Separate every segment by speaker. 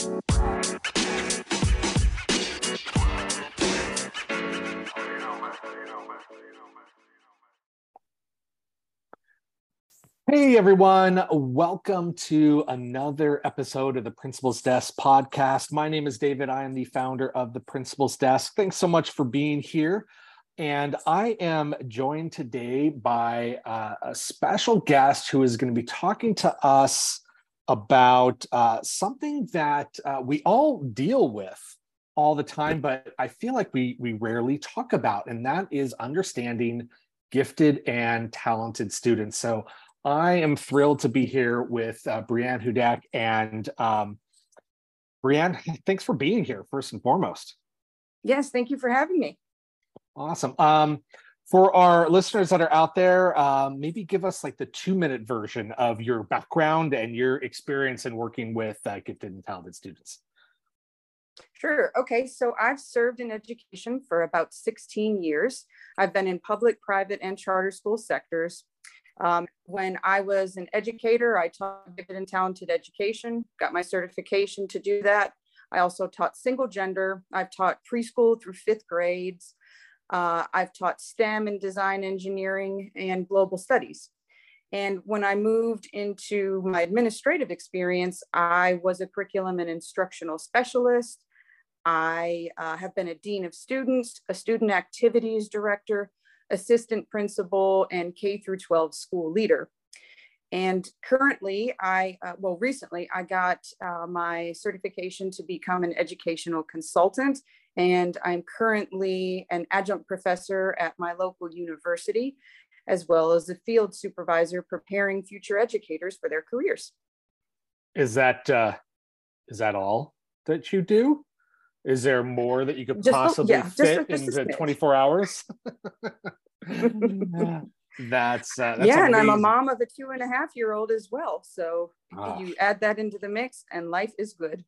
Speaker 1: Hey everyone, welcome to another episode of the Principal's Desk podcast. My name is David. I am the founder of the Principal's Desk. Thanks so much for being here. And I am joined today by uh, a special guest who is going to be talking to us about uh, something that uh, we all deal with all the time, but I feel like we we rarely talk about, and that is understanding gifted and talented students. So I am thrilled to be here with uh, Brianne Hudak. And um, Brianne, thanks for being here, first and foremost.
Speaker 2: Yes, thank you for having me.
Speaker 1: Awesome. Um, for our listeners that are out there, um, maybe give us like the two minute version of your background and your experience in working with uh, gifted and talented students.
Speaker 2: Sure. Okay. So I've served in education for about 16 years. I've been in public, private, and charter school sectors. Um, when I was an educator, I taught gifted and talented education, got my certification to do that. I also taught single gender. I've taught preschool through fifth grades. Uh, I've taught STEM and design engineering and global studies. And when I moved into my administrative experience, I was a curriculum and instructional specialist. I uh, have been a dean of students, a student activities director, assistant principal, and K through 12 school leader. And currently, I, uh, well, recently, I got uh, my certification to become an educational consultant. And I'm currently an adjunct professor at my local university, as well as a field supervisor preparing future educators for their careers.
Speaker 1: Is that uh, is that all that you do? Is there more that you could just possibly yeah, fit just, just into 24 hours? that's, uh, that's
Speaker 2: yeah, amazing. and I'm a mom of a two and a half year old as well. So oh. you add that into the mix, and life is good.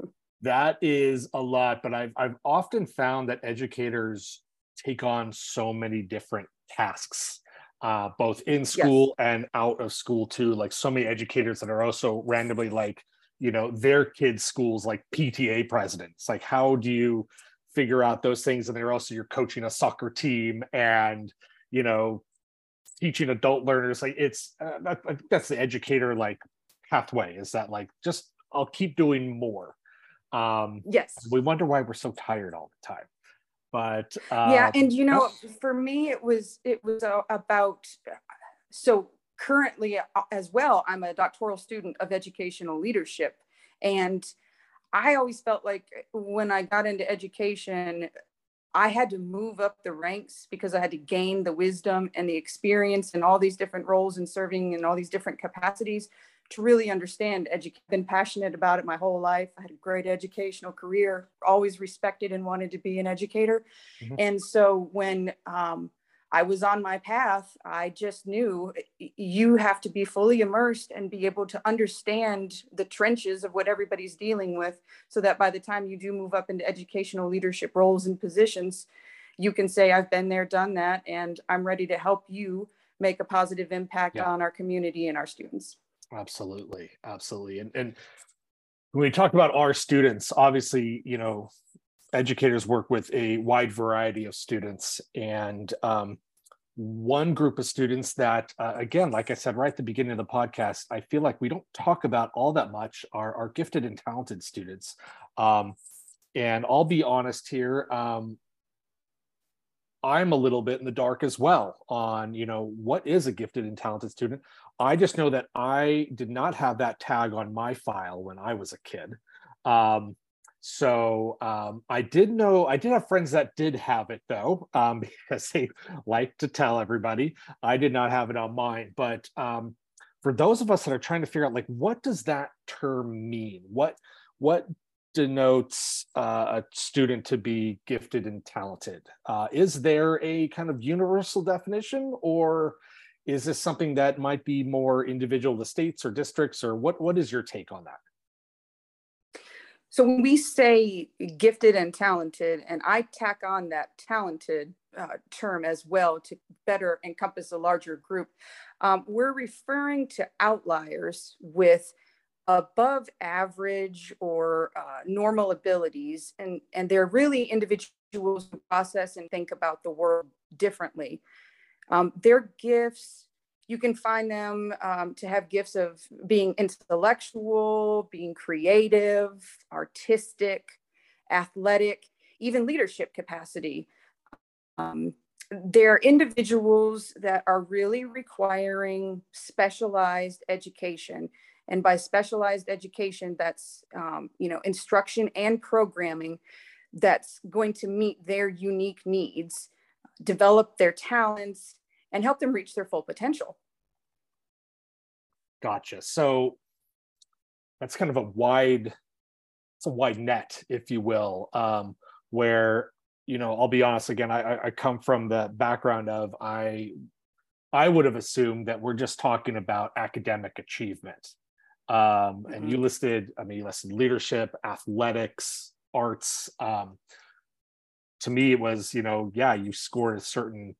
Speaker 1: that is a lot, but I've I've often found that educators take on so many different tasks. Uh, both in school yes. and out of school too. Like so many educators that are also randomly like you know their kids schools like pta presidents like how do you figure out those things and they're also you're coaching a soccer team and you know teaching adult learners like it's uh, that, that's the educator like pathway is that like just i'll keep doing more
Speaker 2: um yes.
Speaker 1: we wonder why we're so tired all the time. But
Speaker 2: uh, yeah and you know for me it was it was uh, about so currently uh, as well, I'm a doctoral student of educational leadership. And I always felt like when I got into education, I had to move up the ranks because I had to gain the wisdom and the experience and all these different roles and serving in all these different capacities to really understand education. Been passionate about it my whole life. I had a great educational career, always respected and wanted to be an educator. Mm-hmm. And so when um, I was on my path. I just knew you have to be fully immersed and be able to understand the trenches of what everybody's dealing with so that by the time you do move up into educational leadership roles and positions, you can say, I've been there, done that, and I'm ready to help you make a positive impact yeah. on our community and our students.
Speaker 1: Absolutely. Absolutely. And, and when we talk about our students, obviously, you know, educators work with a wide variety of students and um, one group of students that uh, again like i said right at the beginning of the podcast i feel like we don't talk about all that much are, are gifted and talented students um, and i'll be honest here um, i'm a little bit in the dark as well on you know what is a gifted and talented student i just know that i did not have that tag on my file when i was a kid um, so um, I did know I did have friends that did have it though, um, because they like to tell everybody. I did not have it on mine, but um, for those of us that are trying to figure out like what does that term mean? What what denotes uh, a student to be gifted and talented? Uh, is there a kind of universal definition, or is this something that might be more individual to states or districts, or what what is your take on that?
Speaker 2: So when we say gifted and talented, and I tack on that talented uh, term as well to better encompass a larger group, um, we're referring to outliers with above average or uh, normal abilities, and, and they're really individuals who process and think about the world differently. Um, their gifts, you can find them um, to have gifts of being intellectual, being creative, artistic, athletic, even leadership capacity. Um, they're individuals that are really requiring specialized education and by specialized education that's um, you know instruction and programming that's going to meet their unique needs develop their talents and help them reach their full potential
Speaker 1: gotcha so that's kind of a wide it's a wide net if you will um, where you know, I'll be honest again, I, I come from the background of I I would have assumed that we're just talking about academic achievement. Um, mm-hmm. and you listed, I mean, you listed leadership, athletics, arts. Um, to me, it was, you know, yeah, you scored a certain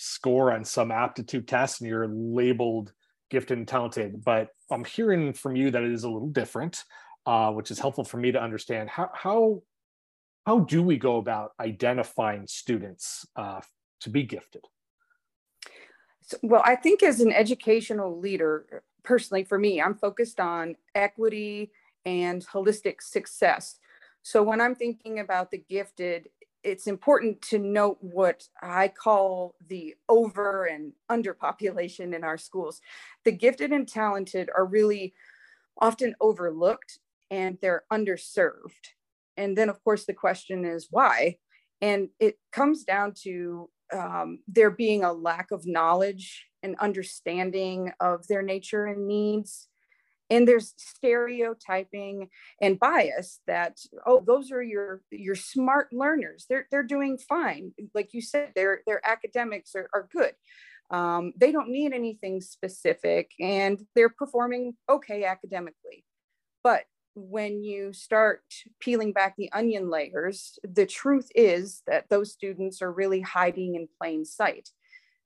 Speaker 1: score on some aptitude test and you're labeled gifted and talented. But I'm hearing from you that it is a little different, uh, which is helpful for me to understand. How, how how do we go about identifying students uh, to be gifted?
Speaker 2: So, well, I think as an educational leader, personally for me, I'm focused on equity and holistic success. So when I'm thinking about the gifted, it's important to note what I call the over and underpopulation in our schools. The gifted and talented are really often overlooked and they're underserved. And then of course the question is why? And it comes down to um, there being a lack of knowledge and understanding of their nature and needs and there's stereotyping and bias that oh those are your your smart learners. They're they're doing fine. Like you said their their academics are, are good. Um, they don't need anything specific and they're performing okay academically. But when you start peeling back the onion layers, the truth is that those students are really hiding in plain sight.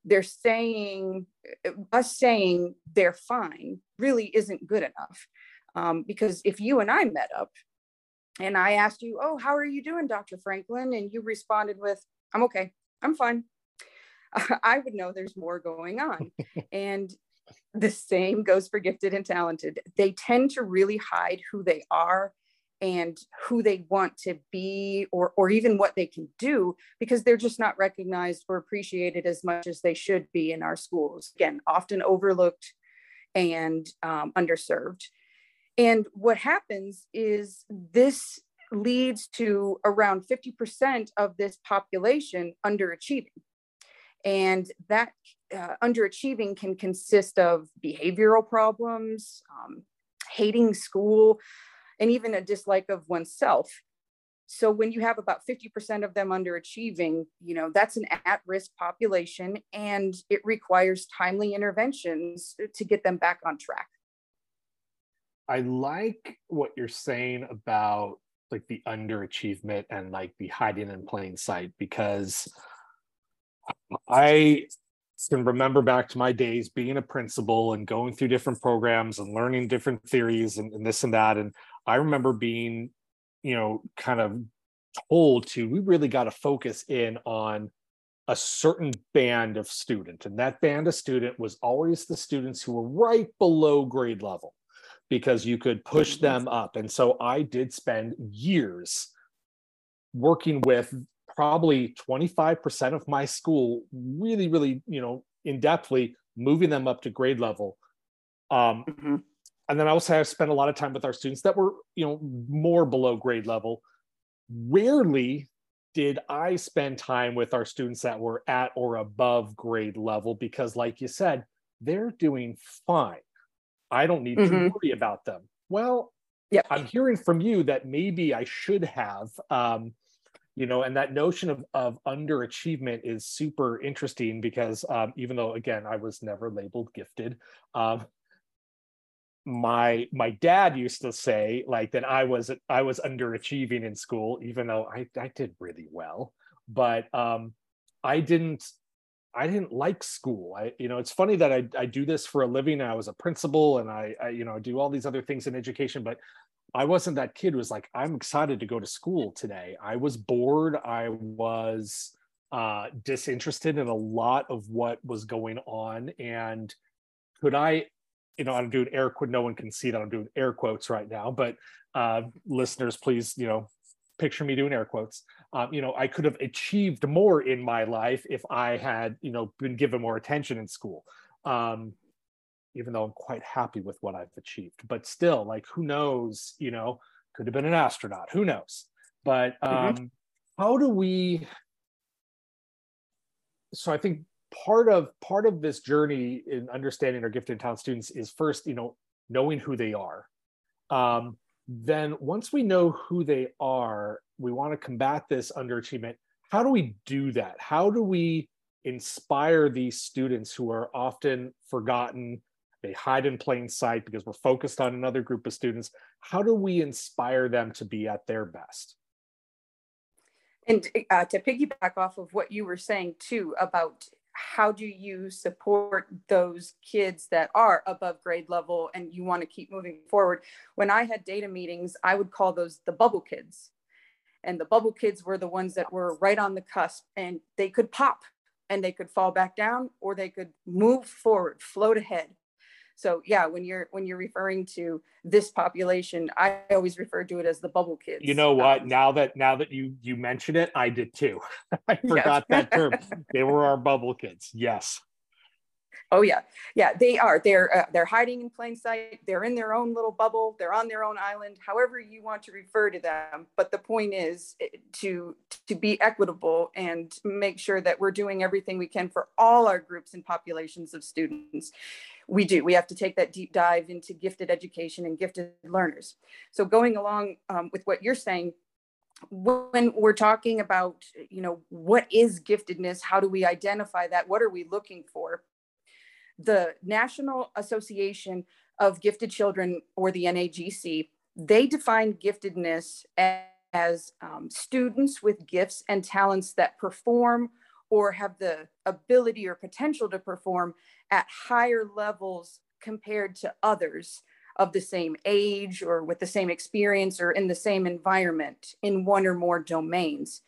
Speaker 2: They're saying, us saying they're fine really isn't good enough. Um, because if you and I met up and I asked you, Oh, how are you doing, Dr. Franklin? And you responded with, I'm okay, I'm fine. I would know there's more going on. and the same goes for gifted and talented. They tend to really hide who they are and who they want to be or, or even what they can do because they're just not recognized or appreciated as much as they should be in our schools. Again, often overlooked and um, underserved. And what happens is this leads to around 50% of this population underachieving. And that uh, underachieving can consist of behavioral problems, um, hating school, and even a dislike of oneself. So when you have about 50% of them underachieving, you know, that's an at-risk population and it requires timely interventions to get them back on track.
Speaker 1: I like what you're saying about like the underachievement and like the hiding in plain sight because I can remember back to my days being a principal and going through different programs and learning different theories and, and this and that. And I remember being, you know, kind of told to, we really got to focus in on a certain band of student. And that band of student was always the students who were right below grade level because you could push mm-hmm. them up. And so I did spend years working with probably 25% of my school really, really, you know, in depthly moving them up to grade level. Um, mm-hmm. And then I also have spent a lot of time with our students that were, you know, more below grade level. Rarely did I spend time with our students that were at or above grade level because, like you said, they're doing fine. I don't need mm-hmm. to worry about them. Well, yeah, I'm hearing from you that maybe I should have. Um, you know and that notion of, of underachievement is super interesting because um, even though again i was never labeled gifted um, my my dad used to say like that i was i was underachieving in school even though i, I did really well but um, i didn't I didn't like school. I, you know, it's funny that I, I do this for a living. I was a principal and I, I, you know, do all these other things in education, but I wasn't that kid who was like, I'm excited to go to school today. I was bored. I was uh, disinterested in a lot of what was going on. And could I, you know, I'm doing air quote, no one can see that I'm doing air quotes right now, but uh, listeners, please, you know, picture me doing air quotes. Um, you know, I could have achieved more in my life if I had, you know, been given more attention in school. Um, even though I'm quite happy with what I've achieved, but still, like, who knows? You know, could have been an astronaut. Who knows? But mm-hmm. um, mm-hmm. how do we? So I think part of part of this journey in understanding our gifted and talented students is first, you know, knowing who they are. Um, then once we know who they are, we want to combat this underachievement. How do we do that? How do we inspire these students who are often forgotten? They hide in plain sight because we're focused on another group of students. How do we inspire them to be at their best?
Speaker 2: And uh, to piggyback off of what you were saying too about how do you support those kids that are above grade level and you want to keep moving forward when i had data meetings i would call those the bubble kids and the bubble kids were the ones that were right on the cusp and they could pop and they could fall back down or they could move forward float ahead so yeah, when you're when you're referring to this population, I always refer to it as the bubble kids.
Speaker 1: You know what? Um, now that now that you you mention it, I did too. I forgot that term. They were our bubble kids. Yes.
Speaker 2: Oh yeah, yeah, they are. They're uh, they're hiding in plain sight. They're in their own little bubble. They're on their own island. However you want to refer to them. But the point is eh, to to be equitable and make sure that we're doing everything we can for all our groups and populations of students we do. We have to take that deep dive into gifted education and gifted learners. So going along um, with what you're saying, when we're talking about, you know, what is giftedness? How do we identify that? What are we looking for? The National Association of Gifted Children, or the NAGC, they define giftedness as, um, students with gifts and talents that perform or have the ability or potential to perform at higher levels compared to others of the same age or with the same experience or in the same environment in one or more domains.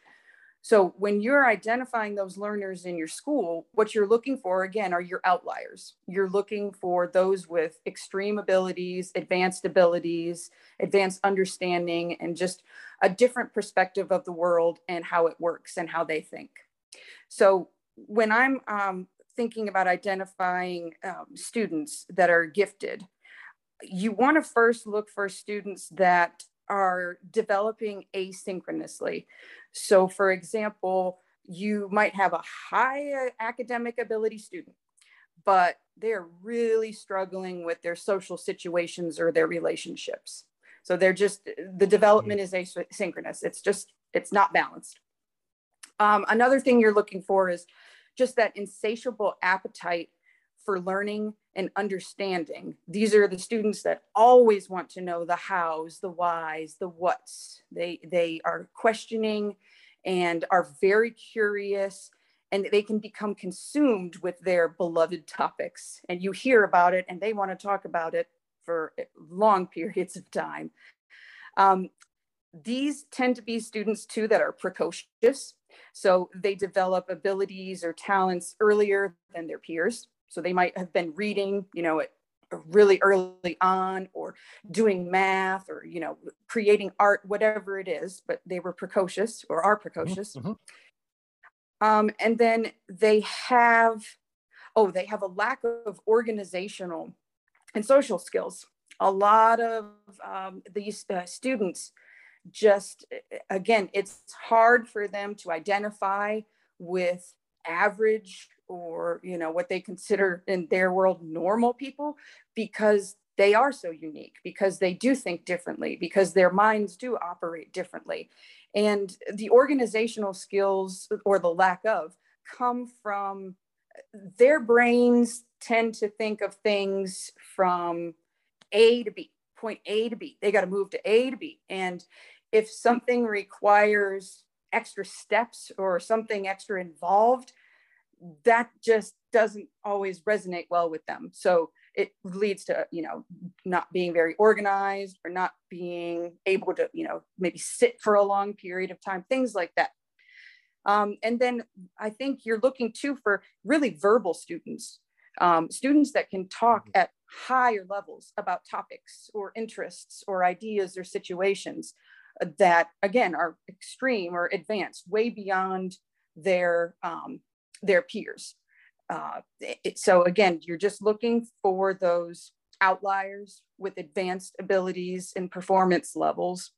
Speaker 2: So when you're identifying those learners in your school, what you're looking for again are your outliers. You're looking for those with extreme abilities, advanced abilities, advanced understanding, and just a different perspective of the world and how it works and how they think. So when I'm um, thinking about identifying um, students that are gifted, you want to first look for students that are developing asynchronously. So, for example, you might have a high academic ability student, but they're really struggling with their social situations or their relationships. So they're just, the development is asynchronous. It's just, it's not balanced. Um, another thing you're looking for is just that insatiable appetite for learning and understanding. These are the students that always want to know the hows, the whys, the whats. They, they are questioning and are very curious and they can become consumed with their beloved topics. And you hear about it and they want to talk about it for long periods of time. Um, these tend to be students too that are precocious. So they develop abilities or talents earlier than their peers. So they might have been reading, you know, really early on or doing math or, you know, creating art, whatever it is, but they were precocious or are precocious. Mm-hmm. Um, and then they have, oh, they have a lack of organizational and social skills. A lot of um, these uh, students just again it's hard for them to identify with average or you know what they consider in their world normal people because they are so unique because they do think differently because their minds do operate differently. And the organizational skills or the lack of come from their brains tend to think of things from a to b point a to b. They got to move to a to b. And if something requires extra steps or something extra involved, that just doesn't always resonate well with them. So it leads to you know not being very organized or not being able to you know maybe sit for a long period of time things like that. Um, and then i think you're looking too for really verbal students um, students that can talk mm-hmm. at higher levels about topics or interests or ideas or situations that again are extreme or advanced way beyond their um, their peers. Uh, it, so again you're just looking for those outliers with advanced abilities and performance levels.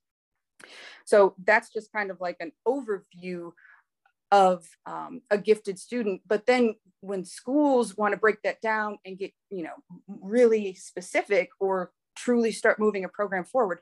Speaker 2: So that's just kind of like an overview of um, a gifted student. But then when schools want to break that down and get you know really specific or truly start moving a program forward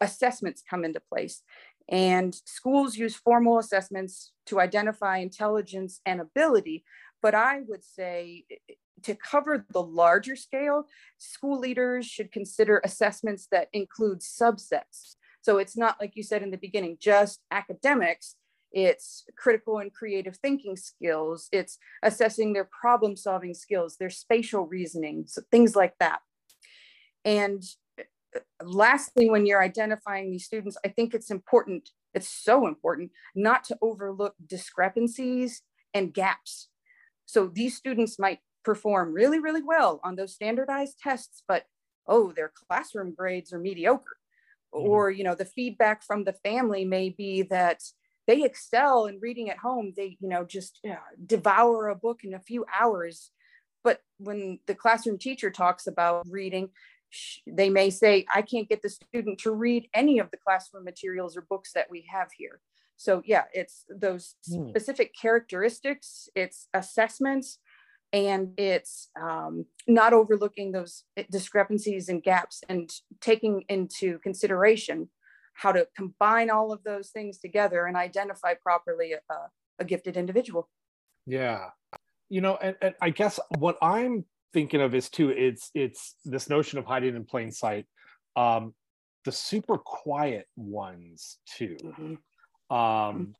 Speaker 2: assessments come into place. And schools use formal assessments to identify intelligence and ability but i would say eh, eh, to cover the larger scale school leaders should consider assessments that include subsets. So it's not like you said in the beginning just academics. It's critical and creative thinking skills, it's assessing their problem solving skills, their spatial reasoning, so things like that. And lastly, when you're identifying these students, I think it's important, it's so important not to overlook discrepancies and gaps. So these students might perform really, really well on those standardized tests, but oh, their classroom grades are mediocre. Mm-hmm. Or, you know, the feedback from the family may be that they excel in reading at home they you know just you know, devour a book in a few hours but when the classroom teacher talks about reading they may say i can't get the student to read any of the classroom materials or books that we have here so yeah it's those hmm. specific characteristics it's assessments and it's um, not overlooking those discrepancies and gaps and taking into consideration how to combine all of those things together and identify properly a, a gifted individual.
Speaker 1: Yeah. You know, and, and I guess what I'm thinking of is too, it's it's this notion of hiding in plain sight. Um, the super quiet ones too. Mm-hmm. Um, mm-hmm.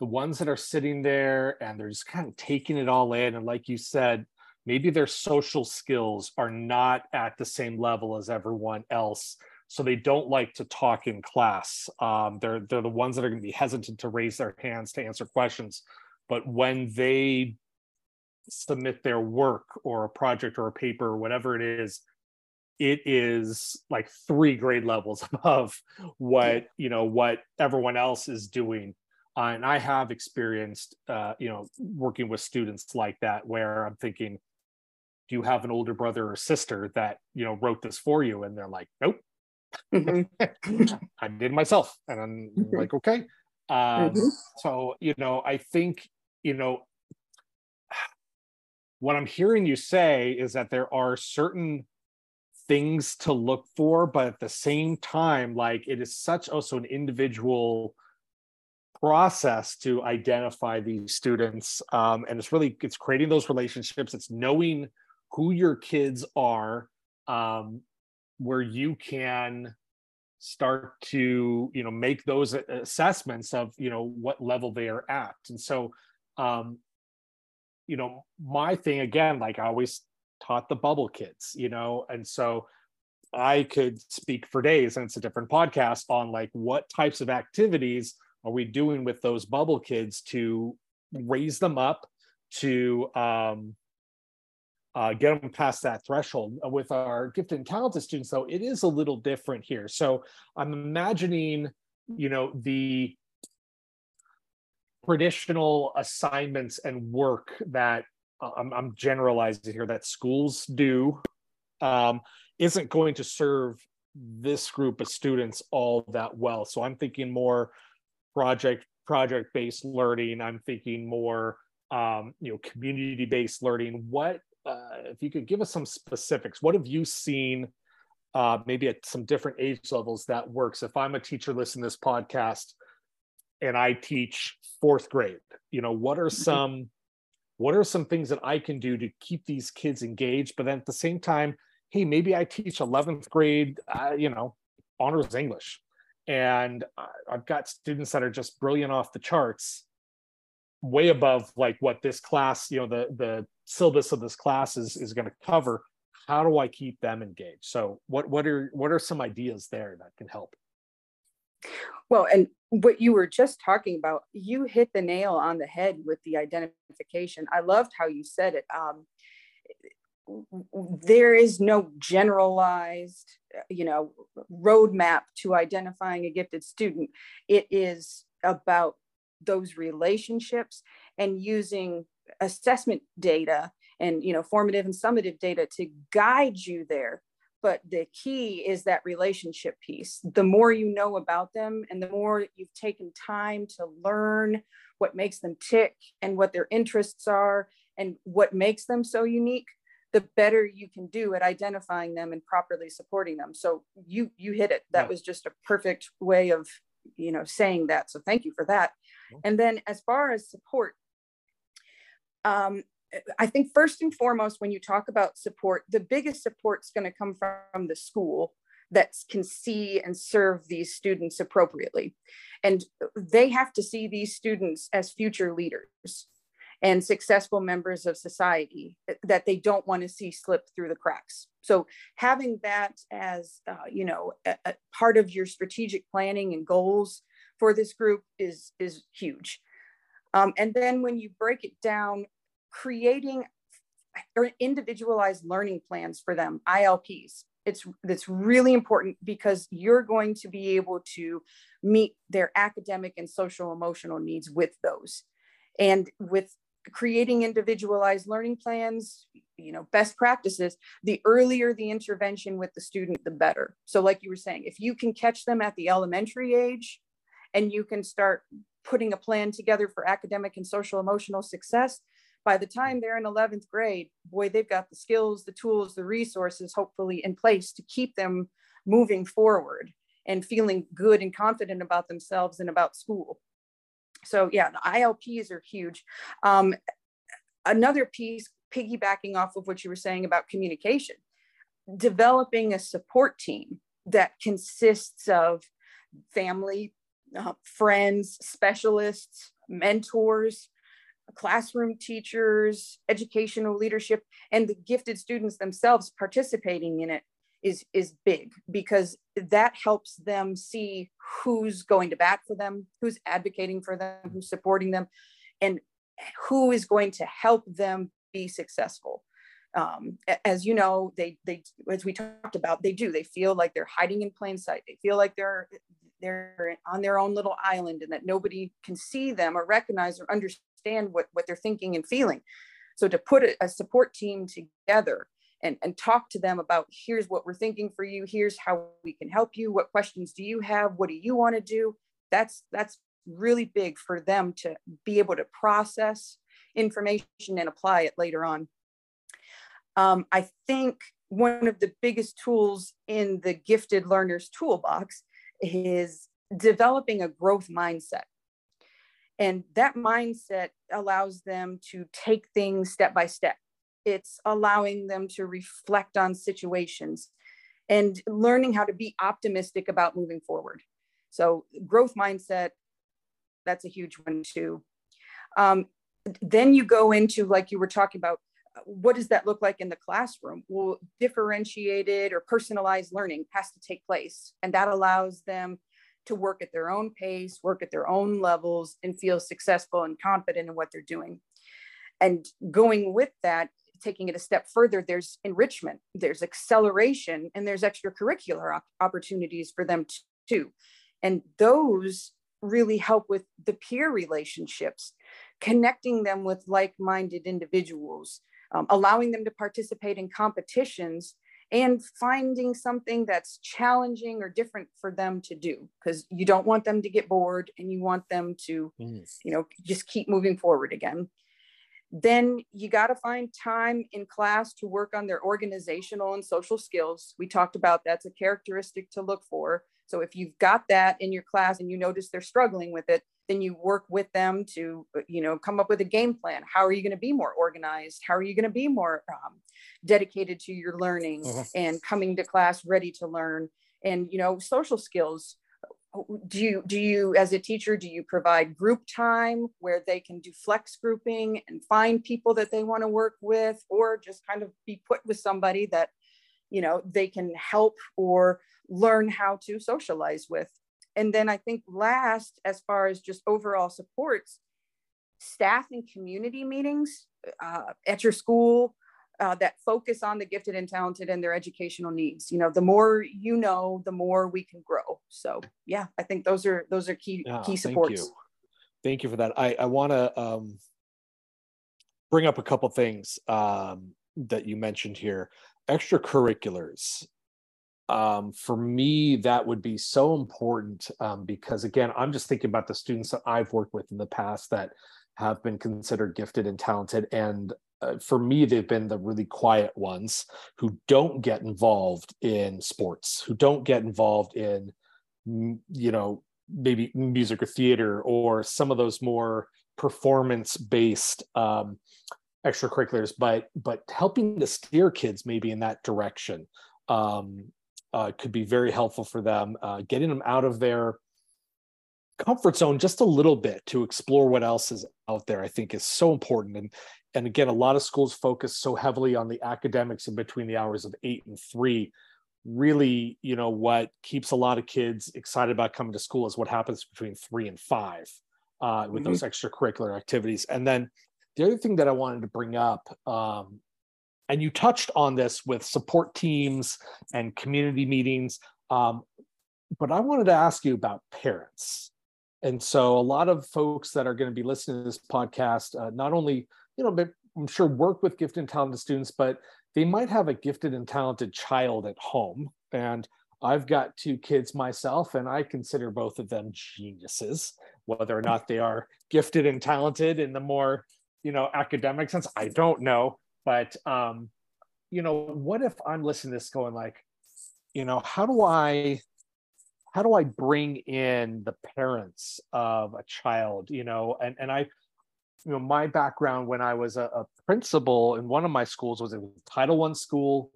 Speaker 1: the ones that are sitting there and they're just kind of taking it all in. And like you said, maybe their social skills are not at the same level as everyone else so they don't like to talk in class. Um, they're they're the ones that are going to be hesitant to raise their hands to answer questions. But when they submit their work or a project or a paper or whatever it is, it is like three grade levels above what you know what everyone else is doing. Uh, and I have experienced, uh, you know, working with students like that, where I'm thinking, do you have an older brother or sister that you know wrote this for you? And they're like, nope, Mm-hmm. I did myself. And I'm mm-hmm. like, okay. Um, mm-hmm. So, you know, I think, you know, what I'm hearing you say is that there are certain things to look for, but at the same time, like it is such also an individual process to identify these students. Um, and it's really, it's creating those relationships. It's knowing who your kids are um, where you can start to you know make those assessments of you know what level they are at and so um you know my thing again like i always taught the bubble kids you know and so i could speak for days and it's a different podcast on like what types of activities are we doing with those bubble kids to raise them up to um uh, get them past that threshold. With our gifted and talented students, though, it is a little different here. So I'm imagining, you know, the traditional assignments and work that uh, I'm, I'm, generalizing here that schools do um, isn't going to serve this group of students all that well. So I'm thinking more project project based learning. I'm thinking more um, you know community based learning. What uh, if you could give us some specifics, what have you seen uh, maybe at some different age levels that works? If I'm a teacher listening to this podcast and I teach fourth grade, you know, what are mm-hmm. some what are some things that I can do to keep these kids engaged? But then at the same time, hey, maybe I teach 11th grade, uh, you know, honors English, and I've got students that are just brilliant off the charts way above like what this class, you know, the the syllabus of this class is is going to cover. How do I keep them engaged? So what what are what are some ideas there that can help?
Speaker 2: Well, and what you were just talking about, you hit the nail on the head with the identification. I loved how you said it. Um, there is no generalized, you know, roadmap to identifying a gifted student. It is about those relationships and using assessment data and you know formative and summative data to guide you there but the key is that relationship piece. The more you know about them and the more you've taken time to learn what makes them tick and what their interests are and what makes them so unique the better you can do at identifying them and properly supporting them. So you you hit it. That yeah. was just a perfect way of you know saying that. So thank you for that. And then as far as support um, I think first and foremost, when you talk about support, the biggest support is going to come from the school that can see and serve these students appropriately. And they have to see these students as future leaders and successful members of society that they don't want to see slip through the cracks. So having that as, uh, you know, a, a part of your strategic planning and goals for this group is, is huge. Um, and then when you break it down creating individualized learning plans for them, ILPs. It's, it's really important because you're going to be able to meet their academic and social emotional needs with those. And with creating individualized learning plans, you know, best practices, the earlier the intervention with the student, the better. So like you were saying, if you can catch them at the elementary age and you can start putting a plan together for academic and social emotional success, by the time they're in 11th grade, boy, they've got the skills, the tools, the resources hopefully in place to keep them moving forward and feeling good and confident about themselves and about school. So yeah, the ILPs are huge. Um, another piece, piggybacking off of what you were saying about communication, developing a support team that consists of family, uh, friends, specialists, mentors, classroom teachers, educational leadership, and the gifted students themselves participating in it is is big because that helps them see who's going to bat for them, who's advocating for them, who's supporting them, and who is going to help them be successful. Um, as you know, they they as we talked about, they do. They feel like they're hiding in plain sight. They feel like they're they're on their own little island and that nobody can see them or recognize or understand understand what, what they're thinking and feeling. So to put a, a support team together and, and talk to them about here's what we're thinking for you, here's how we can help you, what questions do you have, what do you want to do? That's that's really big for them to be able to process information and apply it later on. Um, I think one of the biggest tools in the gifted learners toolbox is developing a growth mindset. And that mindset allows them to take things step by step. It's allowing them to reflect on situations and learning how to be optimistic about moving forward. So, growth mindset, that's a huge one too. Um, then you go into, like you were talking about, what does that look like in the classroom? Well, differentiated or personalized learning has to take place, and that allows them to work at their own pace, work at their own levels, and feel successful and confident in what they're doing. And going with that, taking it a step further, there's enrichment, there's acceleration, and there's extracurricular op- opportunities for them too. And those really help with the peer relationships, connecting them with like minded individuals, um, allowing them to participate in competitions and finding something that's challenging or different for them to do because you don't want them to get bored and you want them to yes. you know just keep moving forward again. Then you got to find time in class to work on their organizational and social skills. We talked about that's a characteristic to look for. So if you've got that in your class and you notice they're struggling with it then you work with them to uh, you know come up with a game plan. How are you going to be more organized? How are you going to be more um, dedicated to your learning uh-huh. and coming to class ready to learn? And you know social skills do you do you as a teacher do you provide group time where they can do flex grouping and find people that they want to work with or just kind of be put with somebody that you know they can help or learn how to socialize with and then i think last as far as just overall supports staff and community meetings uh, at your school uh, that focus on the gifted and talented and their educational needs. You know, the more you know, the more we can grow. So yeah, I think those are those are key yeah, key supports.
Speaker 1: Thank you, thank you for that. I I want to um, bring up a couple things um, that you mentioned here. Extracurriculars. Um, for me, that would be so important um, because again, I'm just thinking about the students that I've worked with in the past that have been considered gifted and talented and uh, for me they've been the really quiet ones who don't get involved in sports who don't get involved in you know maybe music or theater or some of those more performance based um, extracurriculars but but helping to steer kids maybe in that direction. Um, uh, could be very helpful for them uh, getting them out of their comfort zone just a little bit to explore what else is out there i think is so important. And and again a lot of schools focus so heavily on the academics in between the hours of 8 and 3 really you know what keeps a lot of kids excited about coming to school is what happens between 3 and 5 uh, with mm-hmm. those extracurricular activities. And then the other thing that i wanted to bring up um, and you touched on this with support teams and community meetings um, but i wanted to ask you about parents and so a lot of folks that are going to be listening to this podcast, uh, not only, you know, but I'm sure work with gifted and talented students, but they might have a gifted and talented child at home. And I've got two kids myself, and I consider both of them geniuses, whether or not they are gifted and talented in the more, you know, academic sense. I don't know. But um, you know, what if I'm listening to this going like, you know, how do I how do I bring in the parents of a child, you know, and, and I, you know, my background when I was a, a principal in one of my schools was a Title One school.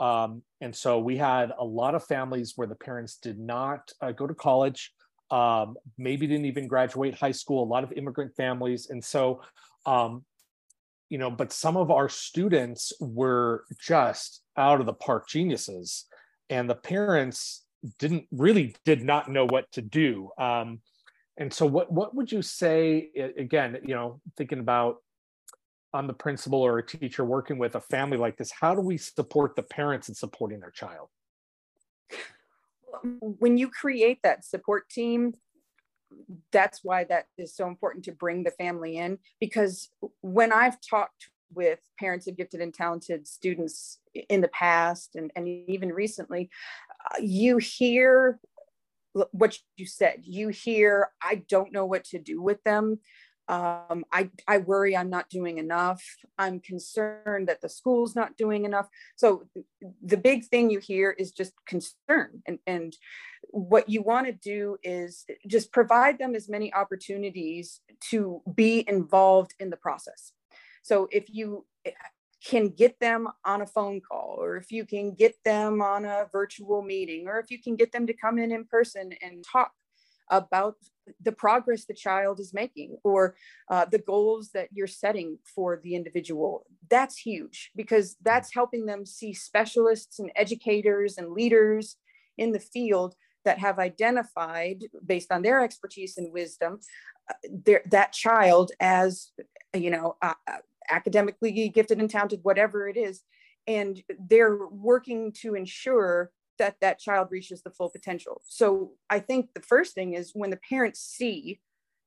Speaker 1: Um, and so we had a lot of families where the parents did not uh, go to college, um, maybe didn't even graduate high school, a lot of immigrant families. And so, um, you know, but some of our students were just out of the park geniuses. And the parents didn't really did not know what to do. Um, and so, what what would you say again? You know, thinking about I'm the principal or a teacher working with a family like this. How do we support the parents in supporting their child?
Speaker 2: When you create that support team, that's why that is so important to bring the family in because when I've talked with parents of gifted and talented students in the past and, and even recently, uh, you hear what you said. You hear, I don't know what to do with them. Um, I, I worry I'm not doing enough. I'm concerned that the school's not doing enough. So the big thing you hear is just concern. And, and what you want to do is just provide them as many opportunities to be involved in the process. So if you can get them on a phone call or if you can get them on a virtual meeting or if you can get them to come in in person and talk about the progress the child is making or uh, the goals that you're setting for the individual that's huge because that's helping them see specialists and educators and leaders in the field that have identified based on their expertise and wisdom uh, their, that child as you know uh, academically gifted and talented, whatever it is. And they're working to ensure that that child reaches the full potential. So I think the first thing is when the parents see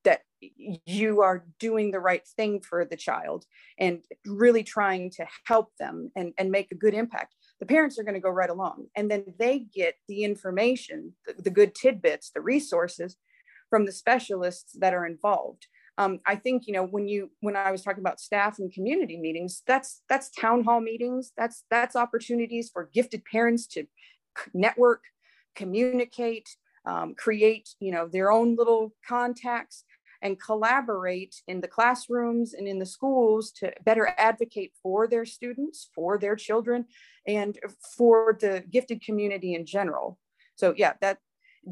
Speaker 2: that you are doing the right thing for the child and really trying to help them and, and make a good impact, the parents are going to go right along. And then they get the information, the, the good tidbits, the resources from the specialists that are involved um, I think you know when you when I was talking about staff and community meetings, that's that's town hall meetings. That's that's opportunities for gifted parents to network, communicate, um, create you know their own little contacts and collaborate in the classrooms and in the schools to better advocate for their students, for their children, and for the gifted community in general. So yeah, that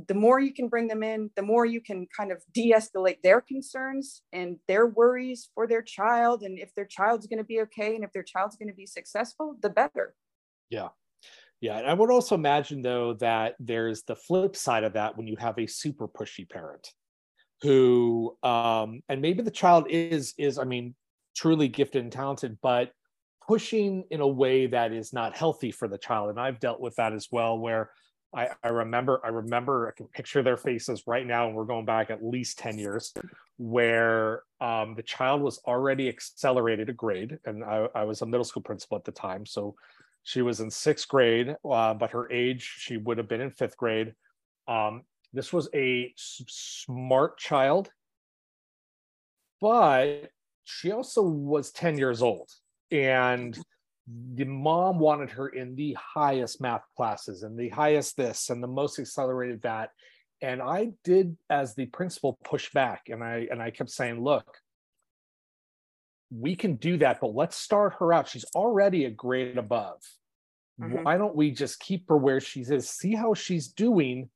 Speaker 2: the more you can bring them in, the more you can kind of de escalate their concerns and their worries for their child. And if their child's going to be okay and if their child's going to be successful, the better.
Speaker 1: Yeah. Yeah. And I would also imagine, though, that there's the flip side of that when you have a super pushy parent who, um, and maybe the child is, is, I mean, truly gifted and talented, but pushing in a way that is not healthy for the child. And I've dealt with that as well, where I, I remember, I remember, I can picture their faces right now, and we're going back at least 10 years, where um, the child was already accelerated a grade. And I, I, was a middle school principal at the time. So she was in sixth grade, uh, but her age, she would have been in fifth grade. Um, this was a s- smart child, but she also was 10 years old. And the mom wanted her in the highest math classes and the highest this and the most accelerated that and i did as the principal push back and i and i kept saying look we can do that but let's start her out she's already a grade above mm-hmm. why don't we just keep her where she is see how she's doing?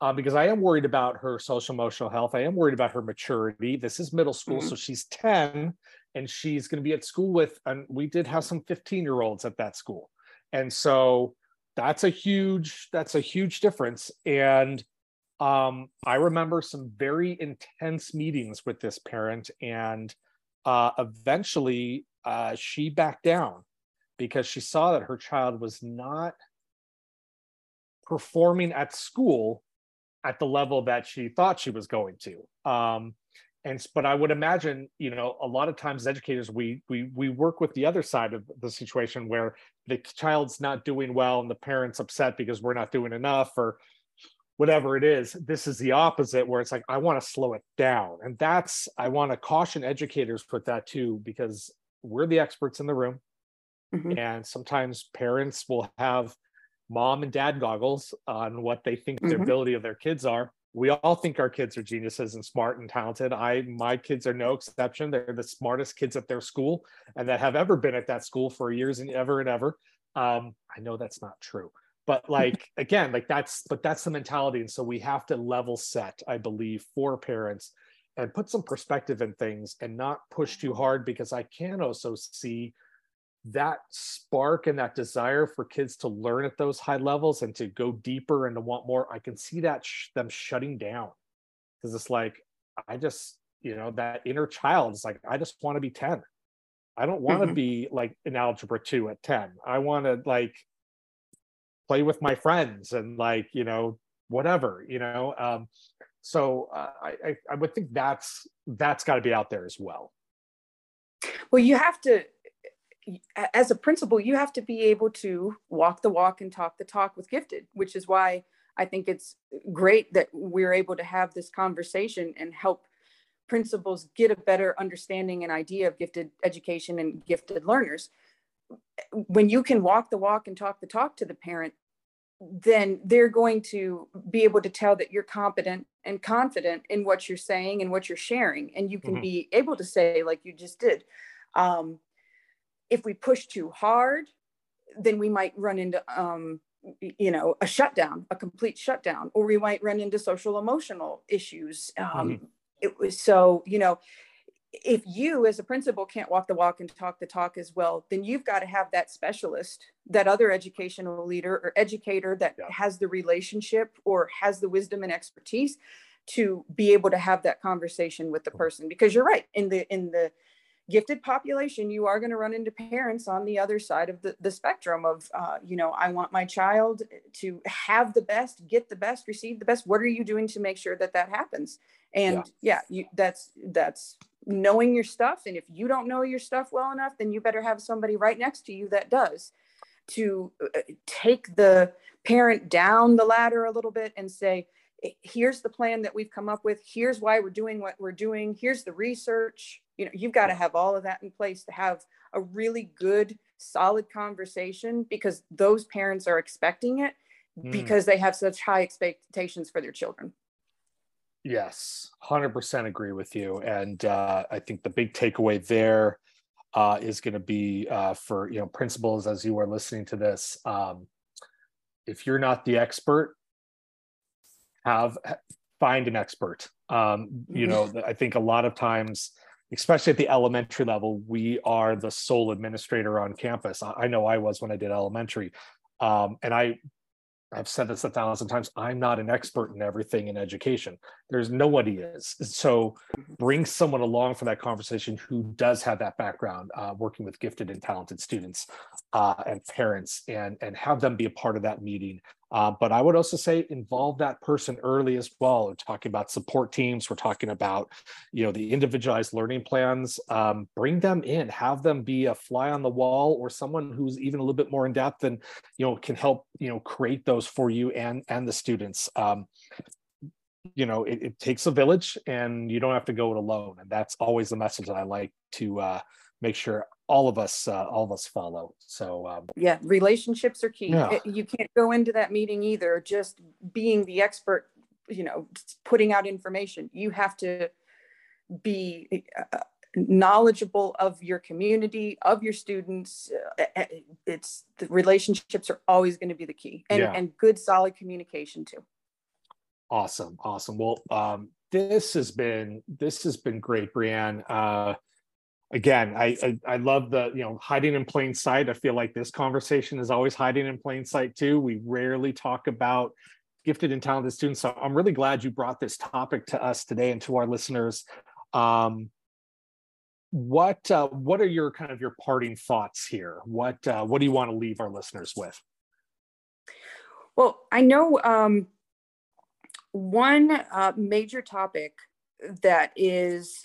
Speaker 1: Uh, because i am worried about her social emotional health. I am worried about her maturity. This is middle school mm-hmm. so she's 10 and she's going to be at school with and we did have some 15 year olds at that school. And so that's a huge that's a huge difference. And um, i remember some very intense meetings with this parent and uh, eventually uh, she backed down because she saw that her child was not performing at school at the level that she thought she was going to. Um, and but i would imagine you know a lot of times as educators we we we work with the other side of the situation where the child's not doing well and the parents upset because we're not doing enough or whatever it is. This is the opposite where it's like i want to slow it down. And that's i want to caution educators with that too because we're the experts in the room mm-hmm. and sometimes parents will have mom and dad goggles on what they think mm-hmm. the ability of their kids are. We all think our kids are geniuses and smart and talented. I my kids are no exception. They're the smartest kids at their school and that have ever been at that school for years and ever and ever. Um, i know that's not true but like again like that's but that's the mentality. And so we have to level set i believe for parents and put some perspective in things and not push too hard because i can also see that spark and that desire for kids to learn at those high levels and to go deeper and to want more i can see that sh- them shutting down. Because it's like i just you know that inner child is like i just want to be 10 i don't want to mm-hmm. be like in algebra 2 at 10 i want to like play with my friends and like you know whatever you know um so uh, I, I would think that's that's got to be out there as well.
Speaker 2: Well you have to as a principal, you have to be able to walk the walk and talk the talk with gifted, which is why I think it's great that we're able to have this conversation and help principals get a better understanding and idea of gifted education and gifted learners. When you can walk the walk and talk the talk to the parent, then they're going to be able to tell that you're competent and confident in what you're saying and what you're sharing. And you can mm-hmm. be able to say, like you just did, um, if we push too hard, then we might run into, um, you know, a shutdown, a complete shutdown, or we might run into social emotional issues. Um, mm-hmm. It was so, you know, if you as a principal can't walk the walk and talk the talk as well, then you've got to have that specialist, that other educational leader or educator that yeah. has the relationship or has the wisdom and expertise to be able to have that conversation with the person because you're right in the in the gifted population, you are going to run into parents on the other side of the, the spectrum of, uh, you know, I want my child to have the best, get the best, receive the best. What are you doing to make sure that that happens? And yeah, yeah you, that's, that's knowing your stuff. And if you don't know your stuff well enough, then you better have somebody right next to you that does to uh, take the parent down the ladder a little bit and say, here's the plan that we've come up with. Here's why we're doing what we're doing. Here's the research you know you've got to have all of that in place to have a really good solid conversation because those parents are expecting it mm. because they have such high expectations for their children
Speaker 1: yes 100% agree with you and uh, i think the big takeaway there uh, is going to be uh, for you know principals as you are listening to this um, if you're not the expert have find an expert. Um, you know, I think a lot of times, especially at the elementary level, we are the sole administrator on campus. I, know I was when I did elementary. Um, and I I've said this a thousand times. I'm not an expert in everything in education. There's nobody is. So bring someone along for that conversation who does have that background, uh, working with gifted and talented students uh, and parents, and and have them be a part of that meeting. Uh, but I would also say involve that person early as well. We're talking about support teams. We're talking about, you know, the individualized learning plans. Um, bring them in, have them be a fly on the wall or someone who's even a little bit more in depth and, you know, can help, you know, create those for you and and the students. Um, you know, it, it takes a village, and you don't have to go it alone. And that's always the message that I like to uh, make sure all of us uh, all of us follow. So um,
Speaker 2: yeah relationships are key. Yeah. you can't go into that meeting either just being the expert you know putting out information. You have to be uh, knowledgeable of your community of your students uh, it's the relationships are always going to be the key. And, yeah. and good solid communication too.
Speaker 1: Awesome awesome. Well um, this has been this has been great brianne. Uh, again, I, I, I love the you know hiding in plain sight. I feel like this conversation is always hiding in plain sight too. We rarely talk about gifted and talented students. So I'm really glad you brought this topic to us today and to our listeners. Um, what uh, what are your kind of your parting thoughts here? What uh, what do you want to leave our listeners with?
Speaker 2: Well, I know um, one uh, major topic that is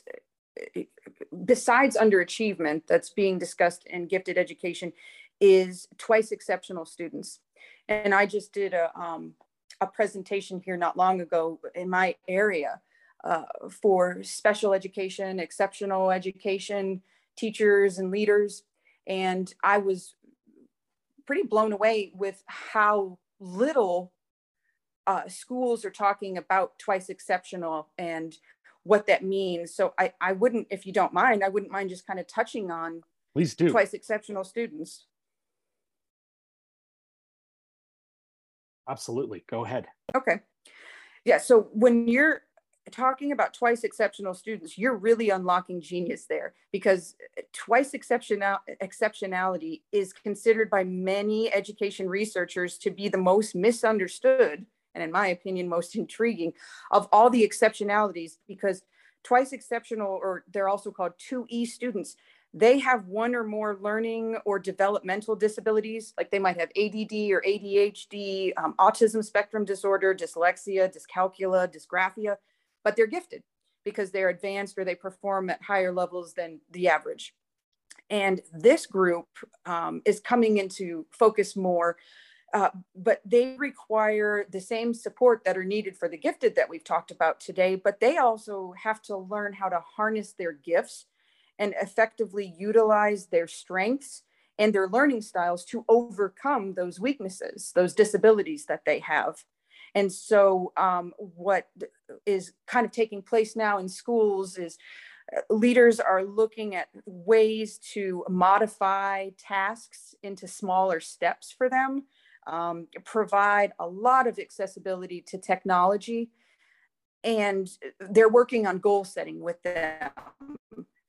Speaker 2: besides underachievement that's being discussed in gifted education is twice exceptional students. And I just did a, um, a presentation here not long ago in my area uh, for special education, exceptional education teachers and leaders. And I was pretty blown away with how little uh, schools are talking about twice exceptional and what that means. So I, I wouldn't, if you don't mind, I wouldn't mind just kind of touching on
Speaker 1: please do
Speaker 2: twice exceptional students.
Speaker 1: Absolutely. Go ahead.
Speaker 2: Okay. Yeah. So when you're talking about twice exceptional students, you're really unlocking genius there because eh, twice exceptional exceptionality is considered by many education researchers to be the most misunderstood and in my opinion, most intriguing of all the exceptionalities because twice exceptional, or they're also called 2E students, they have one or more learning or developmental disabilities, like they might have ADD or ADHD, um, autism spectrum disorder, dyslexia, dyscalculia, dysgraphia, but they're gifted because they're advanced or they perform at higher levels than the average. And this group um, is coming into focus more uh, but they require the same support that are needed for the gifted that we've talked about today, but they also have to learn how to harness their gifts and effectively utilize their strengths and their learning styles to overcome those weaknesses, those disabilities that they have. And so, um, what is kind of taking place now in schools is uh, leaders are looking at ways to modify tasks into smaller steps for them um, provide a lot of accessibility to technology. And they're working on goal setting with them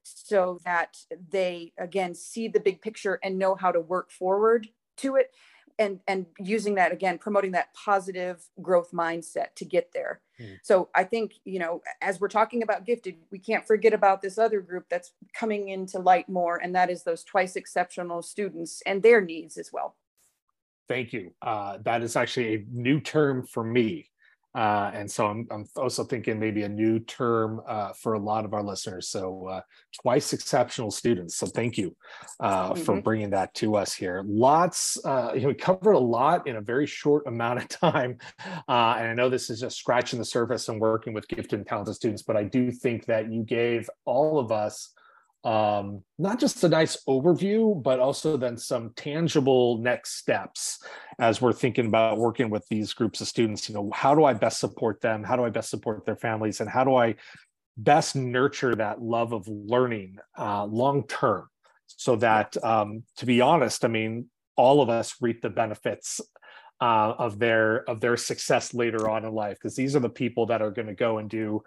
Speaker 2: so that they, again, see the big picture and know how to work forward to it. And, and using that again, promoting that positive growth mindset to get there. Mm. So I think, you know, as we're talking about gifted, we can't forget about this other group that's coming into light more, and that is those twice exceptional students and their needs as well.
Speaker 1: Thank you. Uh, that is actually a new term for me. Uh, and so I'm, I'm, also thinking maybe a new term uh, for a lot of our listeners. So uh, twice exceptional students. So thank you uh, mm-hmm. for bringing that to us here. Lots, uh, you know, we covered a lot in a very short amount of time. Uh, and I know this is just scratching the surface and working with gifted and talented students, but I do think that you gave all of us um, not just a nice overview, but also then some tangible next steps as we're thinking about working with these groups of students. You know, how do I best support them? How do I best support their families? And how do I best nurture that love of learning uh, long term? So that, um, to be honest, I mean, all of us reap the benefits uh, of their of their success later on in life because these are the people that are going to go and do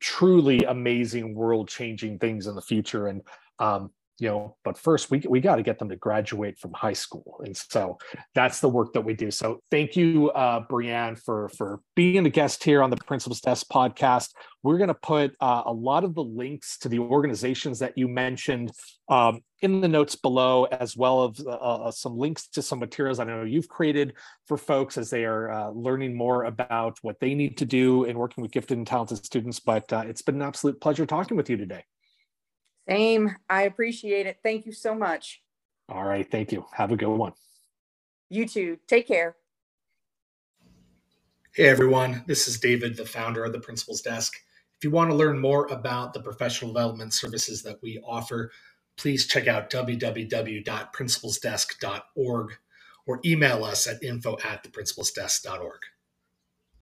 Speaker 1: truly amazing world changing things in the future. And um, you know but first we, we got to get them to graduate from high school. And so that's the work that we do. So thank you uh, brianne for for being a guest here on the principal's desk podcast. We're going to put uh, a lot of the links to the organizations that you mentioned um, in the notes below as well as uh, uh some links to some materials i know you've created for folks as they are uh, learning more about what they need to do in working with gifted and talented students. But uh, it's been an absolute pleasure talking with you today
Speaker 2: same. I appreciate it. Thank you so much.
Speaker 1: All right. Thank you. Have a good one.
Speaker 2: You too. Take care.
Speaker 3: Hey, everyone. This is David, the founder of the Principal's Desk. If you want to learn more about the professional development services that we offer, please check out www.principalsdesk.org or email us at info at theprincipalsdesk.org.